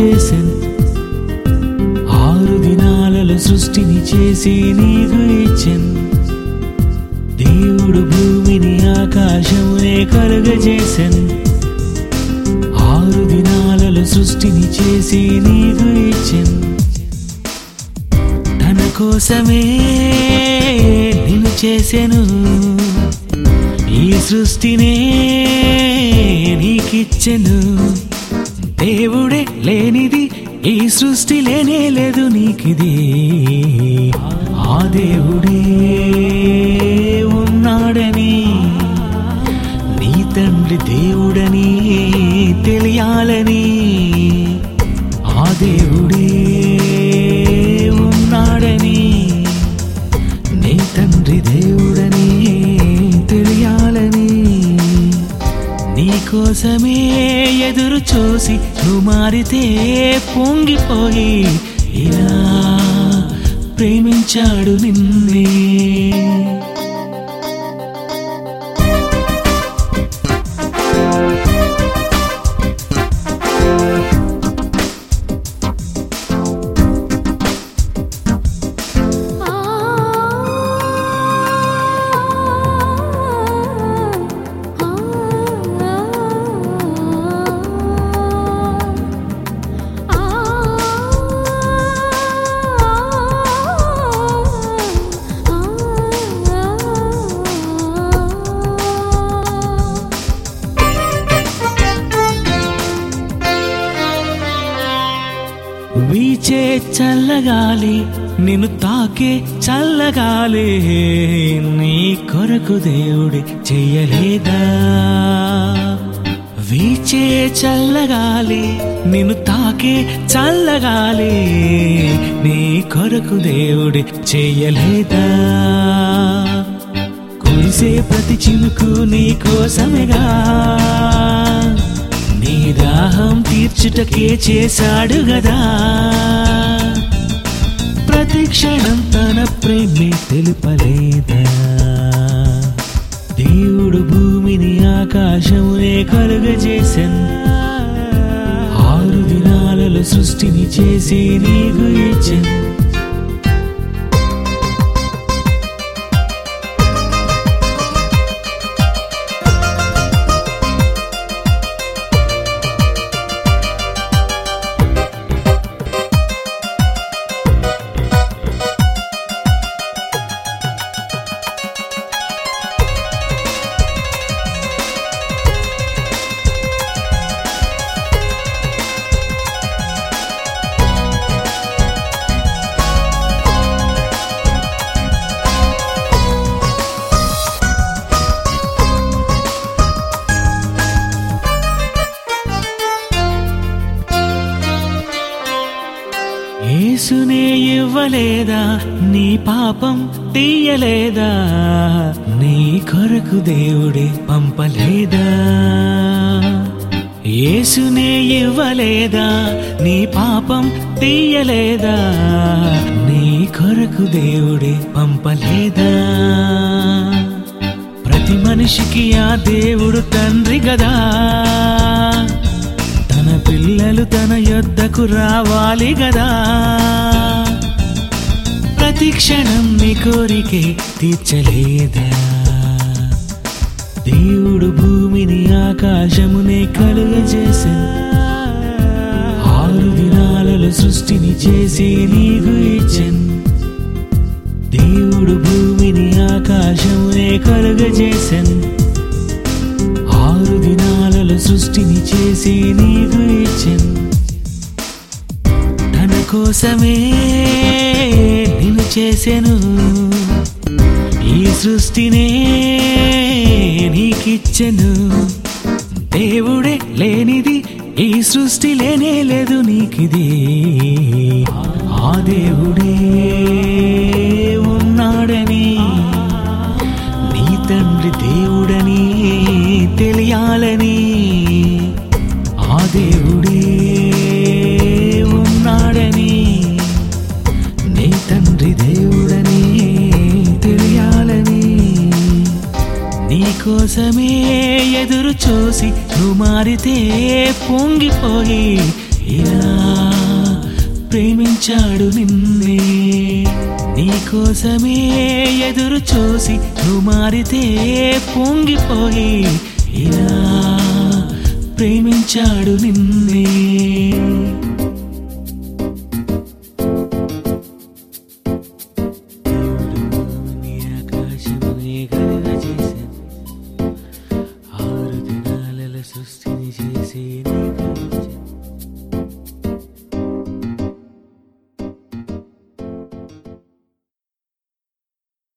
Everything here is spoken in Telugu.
చేశాను. ఆరు దినాలలో సృష్టిని చేసి నీకు ఇచ్చాను. దేవుడు భూమిని ఆకాశమునే కలుగజేశాను. ఆరు దినాలలో సృష్టిని చేసి నీకు ఇచ్చాను. తన కోసమే నిన్ను చేసెను ఈ సృష్టినే నీకిచ్చెను. దేవుడే లేనిది ఈ సృష్టి లేనే లేదు నీకిది. ఆ దేవుడే చూసి నువ్వు మారితే పొంగిపోయి ఇలా ప్రేమించాడు నిన్నే. వీచే చల్లగాలి నిన్ను తాకే చల్లగాలి. నీ కొరకు దేవుడి చెయ్యలేదా వీచే చల్లగాలి నిన్ను తాకే చల్లగాలి. నీ కొరకు దేవుడి చెయ్యలేదా కురిసే ప్రతి చినుకు నీ కోసమేగా? నీ దాహం తీర్చుటకే చేశాడు గదా? ప్రతి క్షణం తన ప్రేమే తెలుపలేదా? దేవుడు భూమిని ఆకాశమునే కలుగజేసన్? ఆరు దినాలలో సృష్టిని చేసి నీకు ఇచ్చను? యేసునే ఇవ్వలేదా? నీ పాపం తీయలేదా? నీ కొరకు దేవుడే పంపలేదా? యేసునే ఇవ్వలేదా? నీ పాపం తీయలేదా? నీ కొరకు దేవుడే పంపలేదా? ప్రతి మనిషికి ఆ దేవుడు తండ్రి గదా? పిల్లలు తన యొద్దకు రావాలి గదా. ప్రతి క్షణం నీ కోరికే తీర్చలేదా. దేవుడు భూమిని ఆకాశమునే కలుగజేసే. ఆరు దినాలలో సృష్టిని చేసి నీకు ఇచ్చన్. దేవుడు భూమిని ఆకాశమునే కలుగజేసన్. సృష్టిని చేసి నీకు ఇచ్చెన్. తన కోసమే నేను చేసెను ఈ సృష్టినే నీకిచ్చెను. దేవుడే లేనిది ఈ సృష్టి లేనే లేదు నీకిది. ఆ దేవుడే ఉన్నాడని నీ తండ్రి దేవుడని తెలియాలని దేవుడే ఉన్నాడని నీ తండ్రి దేవుడని తెలియాలని నీ నీకోసమే ఎదురు చూసి నువ్వు మారితే పొంగిపోయి ఇలా ప్రేమించాడు నిన్నే. నీకోసమే ఎదురు చూసి నువ్వు మారితే పొంగిపోయి ఇలా ప్రేమించాడు నిన్నే.